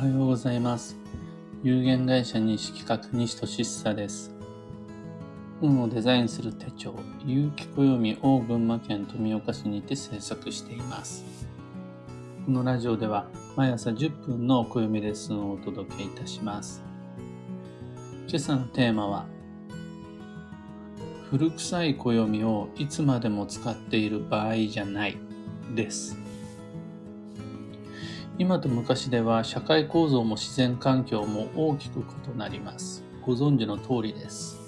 おはようございます。有限会社西企画西俊久です。運をデザインする手帳、有機暦を群馬県富岡市にて制作しています。このラジオでは毎朝10分の暦レッスンをお届けいたします。今朝のテーマは、古臭い暦をいつまでも使っている場合じゃないです。今と昔では社会構造も自然環境も大きく異なります。ご存知の通りです。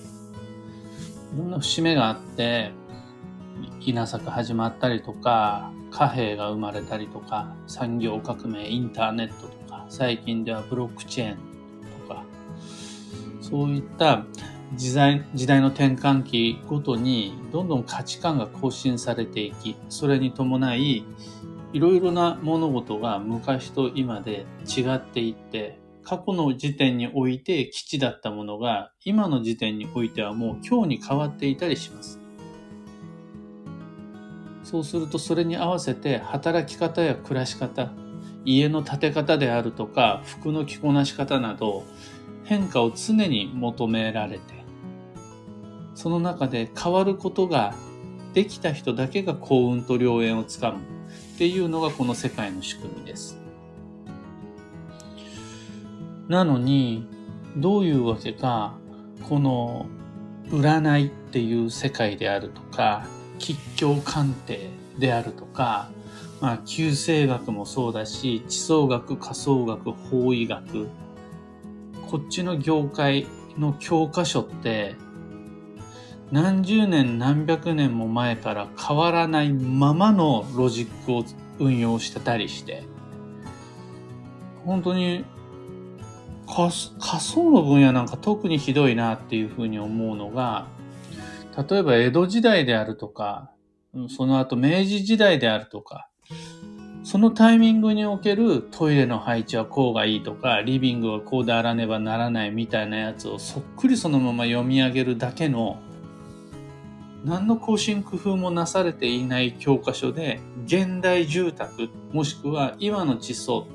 いろんな節目があって、稲作始まったりとか、貨幣が生まれたりとか、産業革命、インターネットとか、最近ではブロックチェーンとか、そういった時代時代の転換期ごとにどんどん価値観が更新されていき、それに伴い、いろいろな物事が昔と今で違っていって、過去の時点において基地だったものが、今の時点においてはもう今日に変わっていたりします。そうするとそれに合わせて働き方や暮らし方、家の建て方であるとか、服の着こなし方など、変化を常に求められて、その中で変わることができた人だけが幸運と良縁をつかむっていうのがこの世界の仕組みです。なのに、どういうわけか、この占いっていう世界であるとか、吉祥鑑定であるとか、まあ、旧星学もそうだし、地層学、仮想学、法医学、こっちの業界の教科書って、何十年何百年も前から変わらないままのロジックを運用してたりして、本当に仮仮想の分野なんか特にひどいなっていうふうに思うのが、例えば江戸時代であるとか、その後明治時代であるとか、そのタイミングにおけるトイレの配置はこうがいいとか、リビングはこうであらねばならないみたいなやつをそっくりそのまま読み上げるだけの何の更新工夫もなされていない教科書で、現代住宅、もしくは今の地層、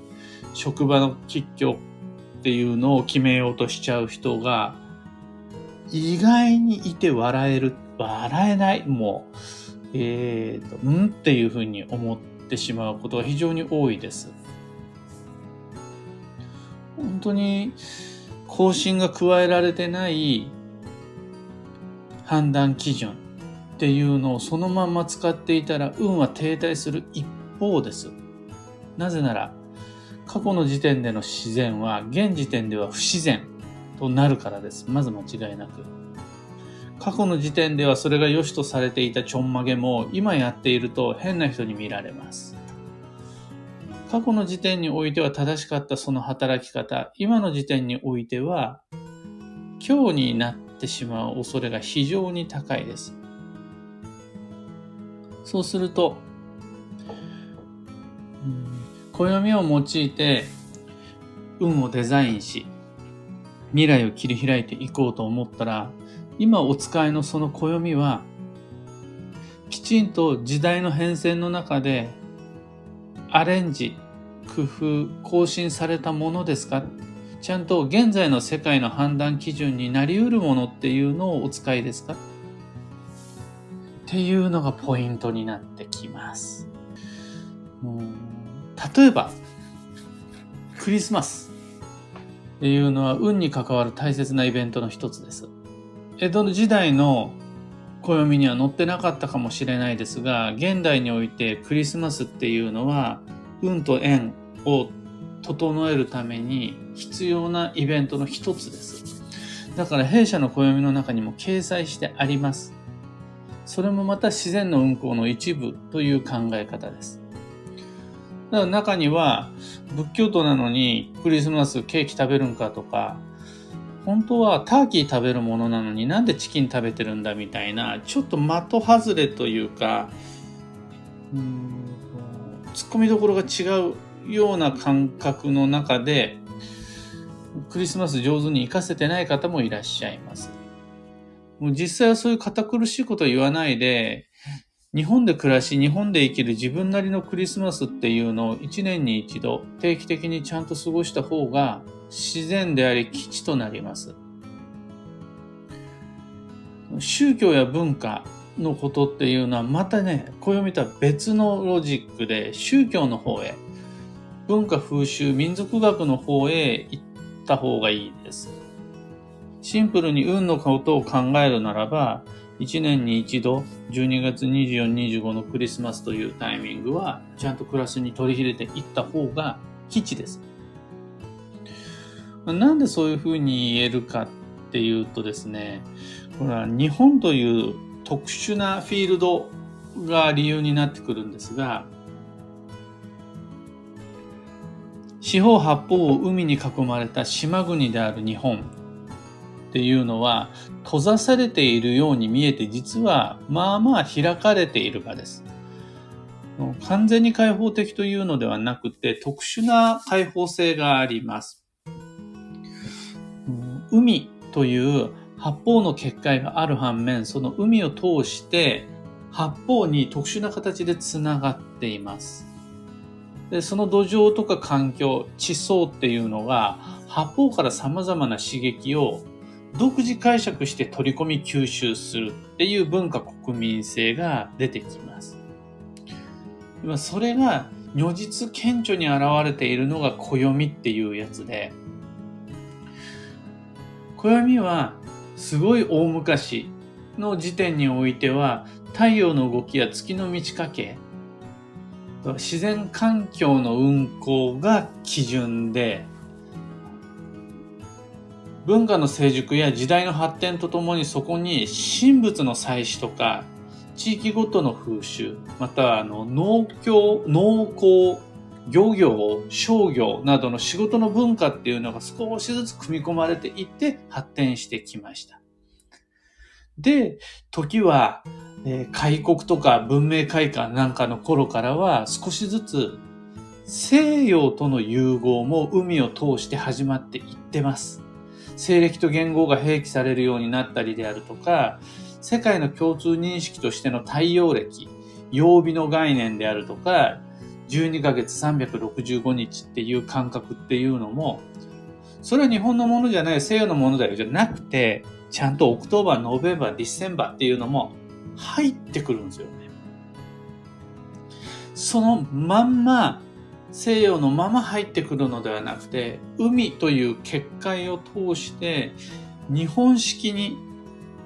職場の吉居っていうのを決めようとしちゃう人が、意外にいて笑える、笑えない、もう、えーと、んっていうふうに思ってしまうことが非常に多いです。本当に、更新が加えられてない判断基準っていうのをそのまま使っていたら運は停滞する一方です。なぜなら過去の時点での自然は現時点では不自然となるからです。まず間違いなく。過去の時点ではそれが良しとされていたちょんまげも今やっていると変な人に見られます。過去の時点においては正しかったその働き方、今の時点においては今日になってしまう恐れが非常に高いです。そうすると、暦を用いて運をデザインし、未来を切り開いていこうと思ったら、今お使いのその暦は、きちんと時代の変遷の中で、アレンジ、工夫、更新されたものですか？ちゃんと現在の世界の判断基準になり得るものっていうのをお使いですか？っていうのがポイントになってきます。例えば、クリスマスっていうのは運に関わる大切なイベントの一つです。江戸時代の暦には載ってなかったかもしれないですが、現代においてクリスマスっていうのは運と縁を整えるために必要なイベントの一つです。だから弊社の暦の中にも掲載してあります。それもまた自然の運行の一部という考え方です。だから中には仏教徒なのにクリスマスケーキ食べるんかとか、本当はターキー食べるものなのになんでチキン食べてるんだみたいな、ちょっと的外れというか、うーん突っ込みどころが違うような感覚の中で、クリスマス上手に活かせてない方もいらっしゃいます。もう実際はそういう堅苦しいことを言わないで、日本で暮らし、日本で生きる自分なりのクリスマスっていうのを一年に一度定期的にちゃんと過ごした方が自然であり基地となります。宗教や文化のことっていうのはまたね、暦とは別のロジックで宗教の方へ、文化風習、民族学の方へ行った方がいいです。シンプルに運のことを考えるならば、1年に一度、12月24、25のクリスマスというタイミングは、ちゃんとクラスに取り入れていった方が基地です。なんでそういうふうに言えるかっていうとですね、これは日本という特殊なフィールドが理由になってくるんですが、四方八方を海に囲まれた島国である日本っていうのは閉ざされているように見えて実はまあまあ開かれている場です。完全に開放的というのではなくて特殊な開放性があります。海という八方の結界がある反面、その海を通して八方に特殊な形でつながっています。で、その土壌とか環境、地層っていうのが八方から様々な刺激を独自解釈して取り込み吸収するっていう文化国民性が出てきます。それが如実顕著に現れているのが暦っていうやつで、暦はすごい大昔の時点においては太陽の動きや月の満ち欠け自然環境の運行が基準で文化の成熟や時代の発展とともにそこに神仏の祭祀とか地域ごとの風習またあの農協農耕漁業商業などの仕事の文化っていうのが少しずつ組み込まれていって発展してきました。で、時は、えー、開国とか文明開化なんかの頃からは少しずつ西洋との融合も海を通して始まっていってます。西暦と言語が併記されるようになったりであるとか、世界の共通認識としての太陽暦、曜日の概念であるとか、12ヶ月365日っていう感覚っていうのも、それは日本のものじゃない西洋のものだよじゃなくて、ちゃんと October、November、December っていうのも入ってくるんですよね。そのまんま西洋のまま入ってくるのではなくて、海という結界を通して、日本式に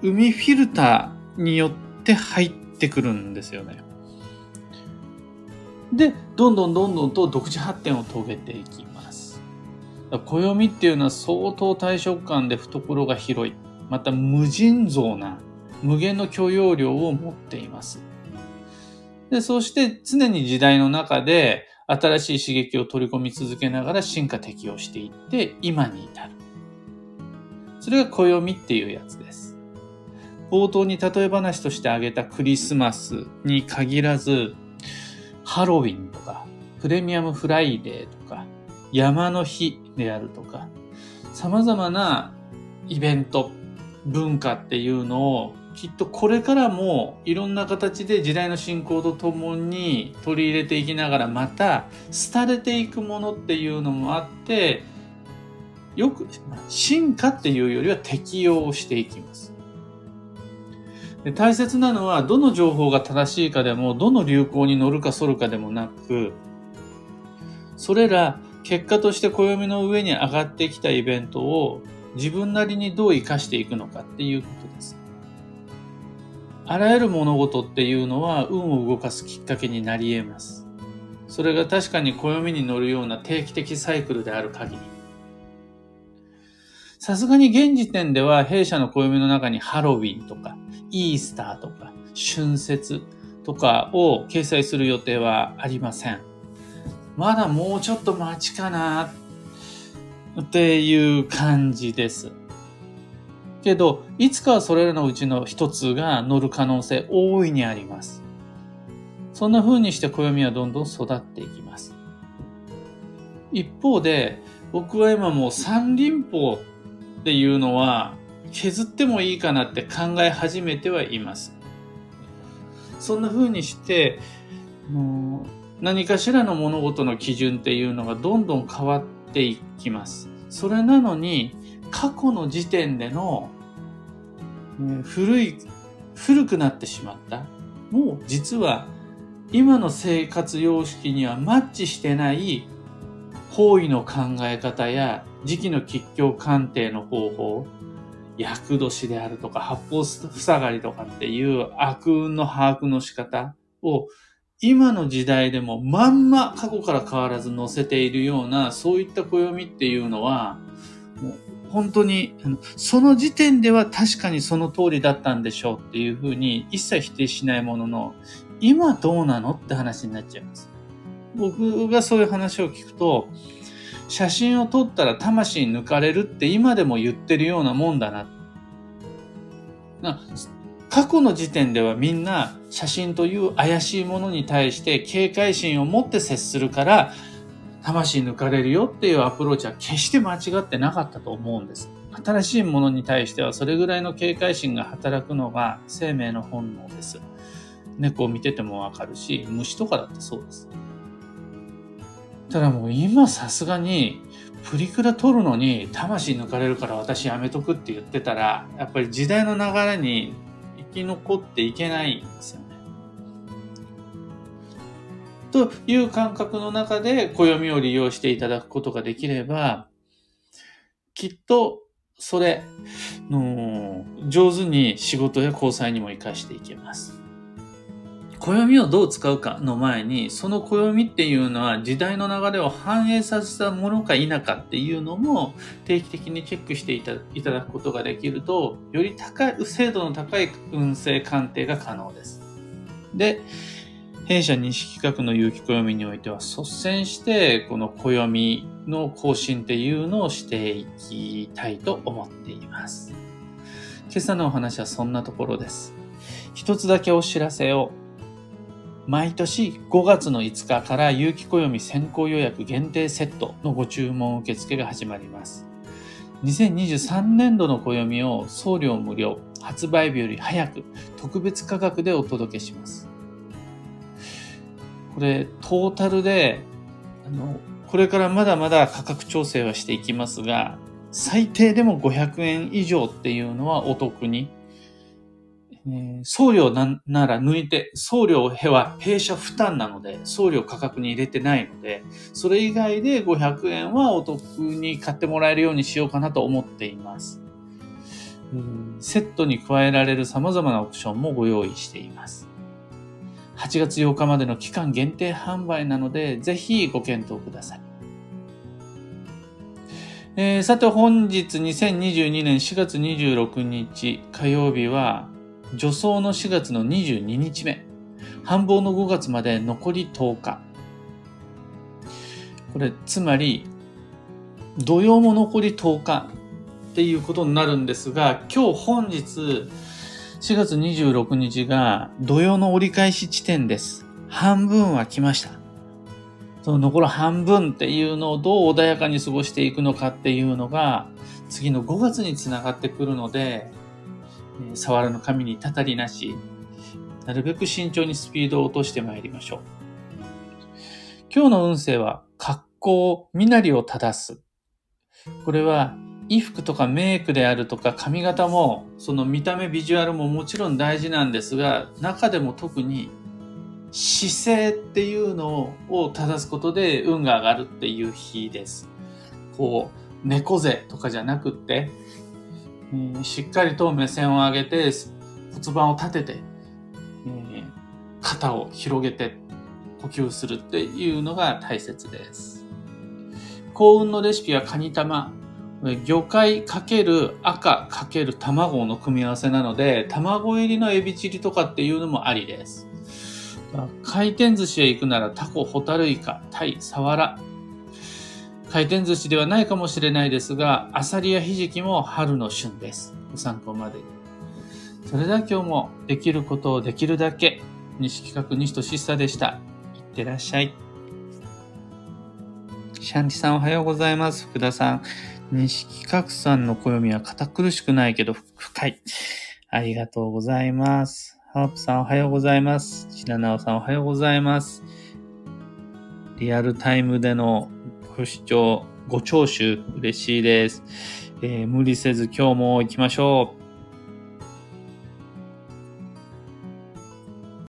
海フィルターによって入ってくるんですよね。で、どんどんどんどんと独自発展を遂げていきます。暦っていうのは相当対象感で懐が広い。また無尽蔵な無限の許容量を持っています。で、そして常に時代の中で新しい刺激を取り込み続けながら進化適応していって今に至る。それが暦っていうやつです。冒頭に例え話として挙げたクリスマスに限らず、ハロウィンとか、プレミアムフライデーとか、山の日であるとか、様々なイベント、文化っていうのをきっとこれからもいろんな形で時代の進行とともに取り入れていきながらまた廃れていくものっていうのもあってよく進化っていうよりは適用していきます。で大切なのはどの情報が正しいかでもどの流行に乗るか反るかでもなくそれら結果として暦の上に上がってきたイベントを自分なりにどう生かしていくのかっていうことです。あらゆる物事っていうのは運を動かすきっかけになり得ます。それが確かに暦に乗るような定期的サイクルである限り。さすがに現時点では弊社の暦の中にハロウィンとかイースターとか春節とかを掲載する予定はありません。まだもうちょっと待ちかなっていう感じです。けど、いつかはそれらのうちの一つが乗る可能性大いにあります。そんな風にして暦はどんどん育っていきます。一方で、僕は今もう三輪法っていうのは削ってもいいかなって考え始めてはいます。そんな風にして、もう何かしらの物事の基準っていうのがどんどん変わっていきます。それなのに、過去の時点での、古い、古くなってしまった。もう実は今の生活様式にはマッチしてない方位の考え方や時期の吉凶鑑定の方法、厄年であるとか八方塞がりとかっていう悪運の把握の仕方を今の時代でもまんま過去から変わらず載せているようなそういった暦っていうのは本当にその時点では確かにその通りだったんでしょうっていうふうに一切否定しないものの今どうなのって話になっちゃいます。僕がそういう話を聞くと、写真を撮ったら魂抜かれるって今でも言ってるようなもんだな。な過去の時点ではみんな写真という怪しいものに対して警戒心を持って接するから、魂抜かれるよっていうアプローチは決して間違ってなかったと思うんです。新しいものに対してはそれぐらいの警戒心が働くのが生命の本能です。猫を見ててもわかるし、虫とかだってそうです。ただもう今さすがにプリクラ撮るのに魂抜かれるから私やめとくって言ってたら、やっぱり時代の流れに生き残っていけないんですよね。という感覚の中で暦を利用していただくことができれば、きっとそれの上手に仕事や交際にも活かしていけます。暦をどう使うかの前に、その暦っていうのは時代の流れを反映させたものか否かっていうのも定期的にチェックしていただくことができると、より高い、精度の高い運勢鑑定が可能です。で、弊社西企画の有機暦においては率先してこの暦の更新っていうのをしていきたいと思っています。今朝のお話はそんなところです。一つだけお知らせを毎年5月の5日から有機暦先行予約限定セットのご注文受付が始まります。2023年度の暦を送料無料、発売日より早く特別価格でお届けします。これ、トータルで、あの、これからまだまだ価格調整はしていきますが、最低でも500円以上っていうのはお得にえー、送料ななら抜いて、送料は弊社負担なので、送料価格に入れてないので、それ以外で500円はお得に買ってもらえるようにしようかなと思っています。セットに加えられる様々なオプションもご用意しています。8月8日までの期間限定販売なので、ぜひご検討ください。えー、さて本日2022年4月26日火曜日は助走の4月の22日目。繁忙の5月まで残り10日。これ、つまり、土曜も残り10日っていうことになるんですが、今日本日、4月26日が土曜の折り返し地点です。半分は来ました。その残る半分っていうのをどう穏やかに過ごしていくのかっていうのが、次の5月につながってくるので、触らぬ神にたたりなし、なるべく慎重にスピードを落としてまいりましょう。今日の運勢は、格好、身なりを正す。これは、衣服とかメイクであるとか髪型も、その見た目ビジュアルももちろん大事なんですが、中でも特に姿勢っていうのを正すことで運が上がるっていう日です。こう、猫背とかじゃなくって、えしっかりと目線を上げて骨盤を立てて、え肩を広げて呼吸するっていうのが大切です。幸運のレシピはカニ玉。魚介かける赤かける卵の組み合わせなので、卵入りのエビチリとかっていうのもありです。回転寿司へ行くならタコ、ホタルイカ、タイ、サワラ、回転寿司ではないかもしれないですが、アサリやひじきも春の旬です。ご参考までに。それでは今日もできることをできるだけ、西企画西しさでした。いってらっしゃい。シャンティさんおはようございます。福田さん。西企画さんの暦は堅苦しくないけど深い。ありがとうございます。ハープさんおはようございます。白直さんおはようございます。リアルタイムでのご視聴、ご聴取嬉しいです。えー無理せず今日も行きましょう。